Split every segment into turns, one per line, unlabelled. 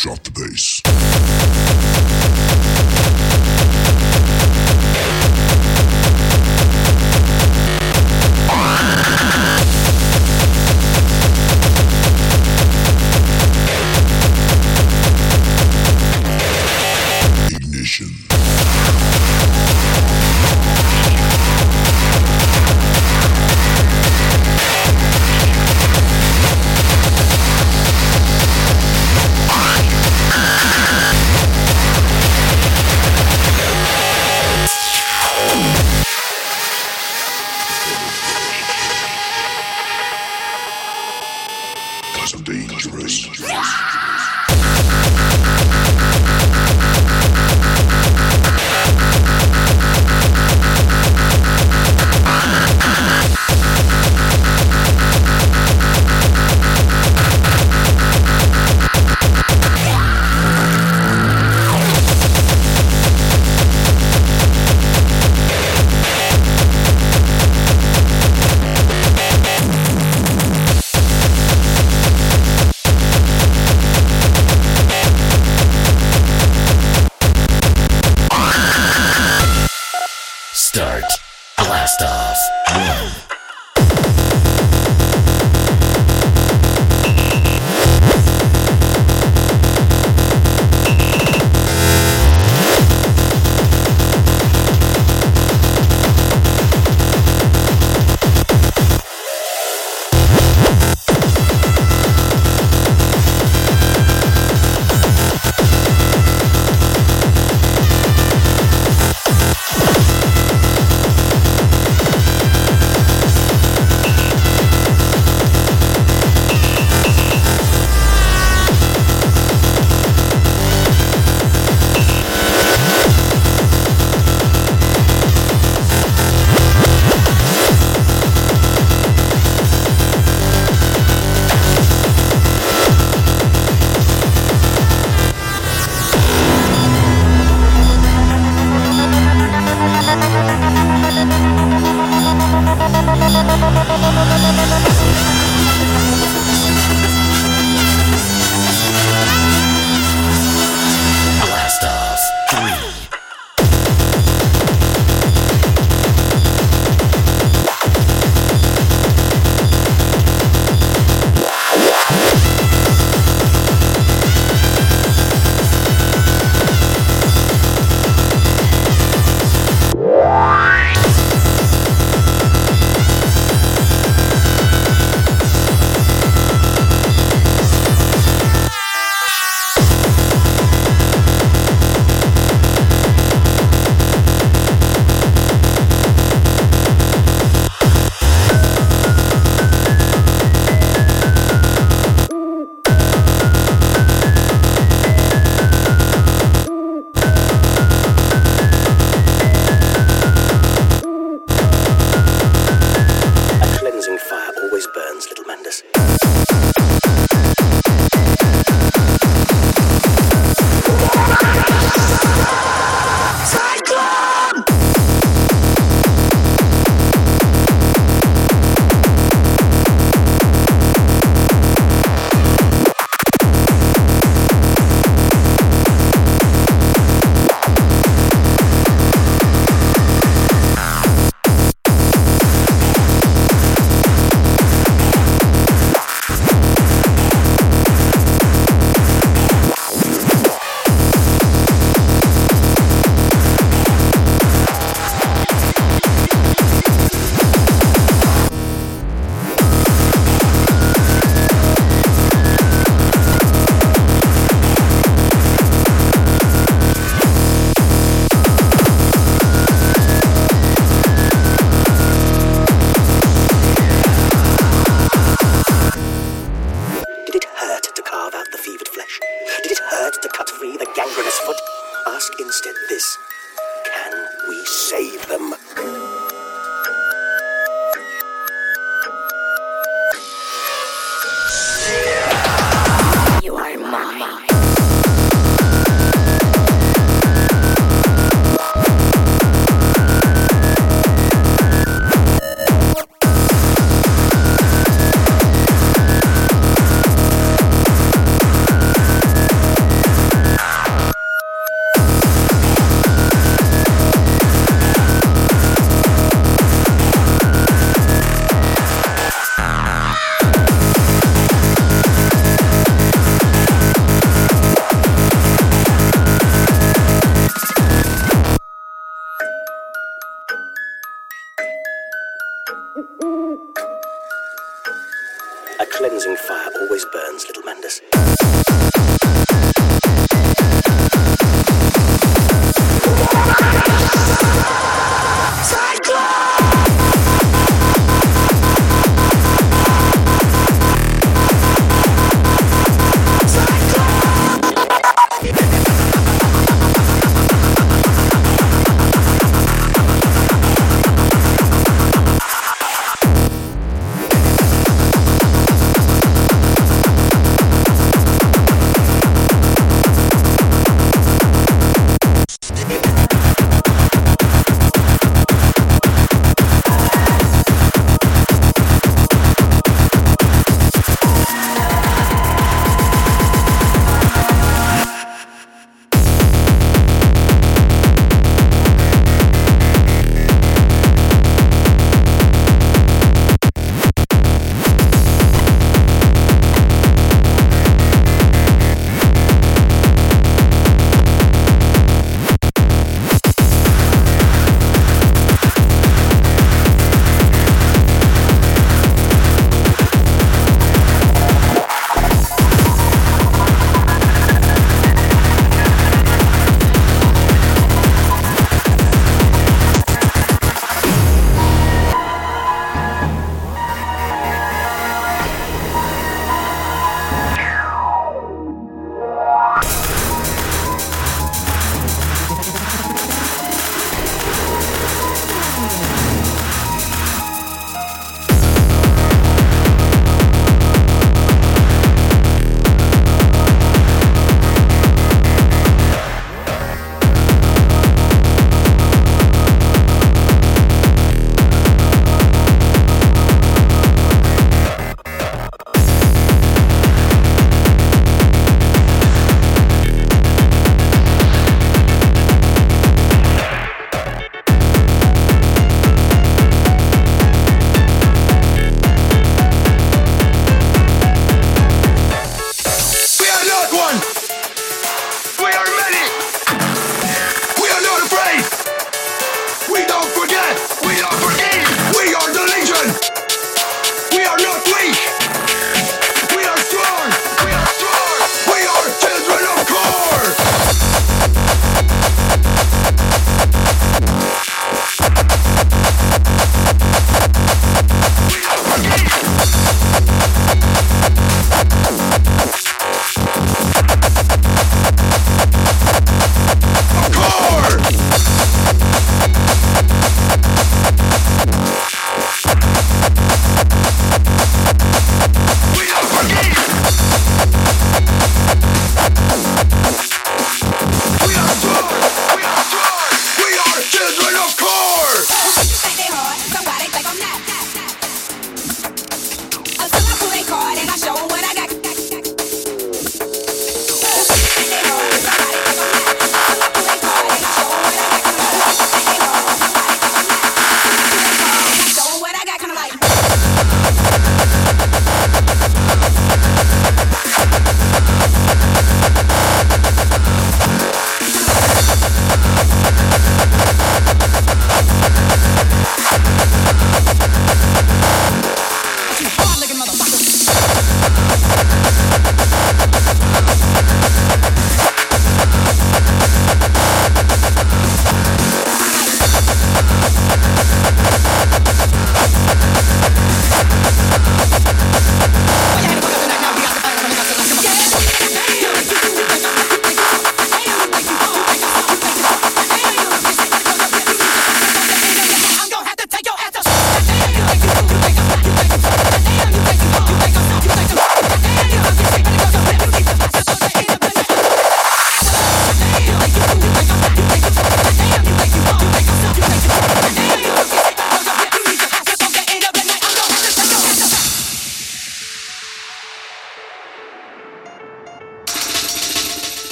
drop the bass.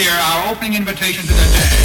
Here our opening invitation to the day.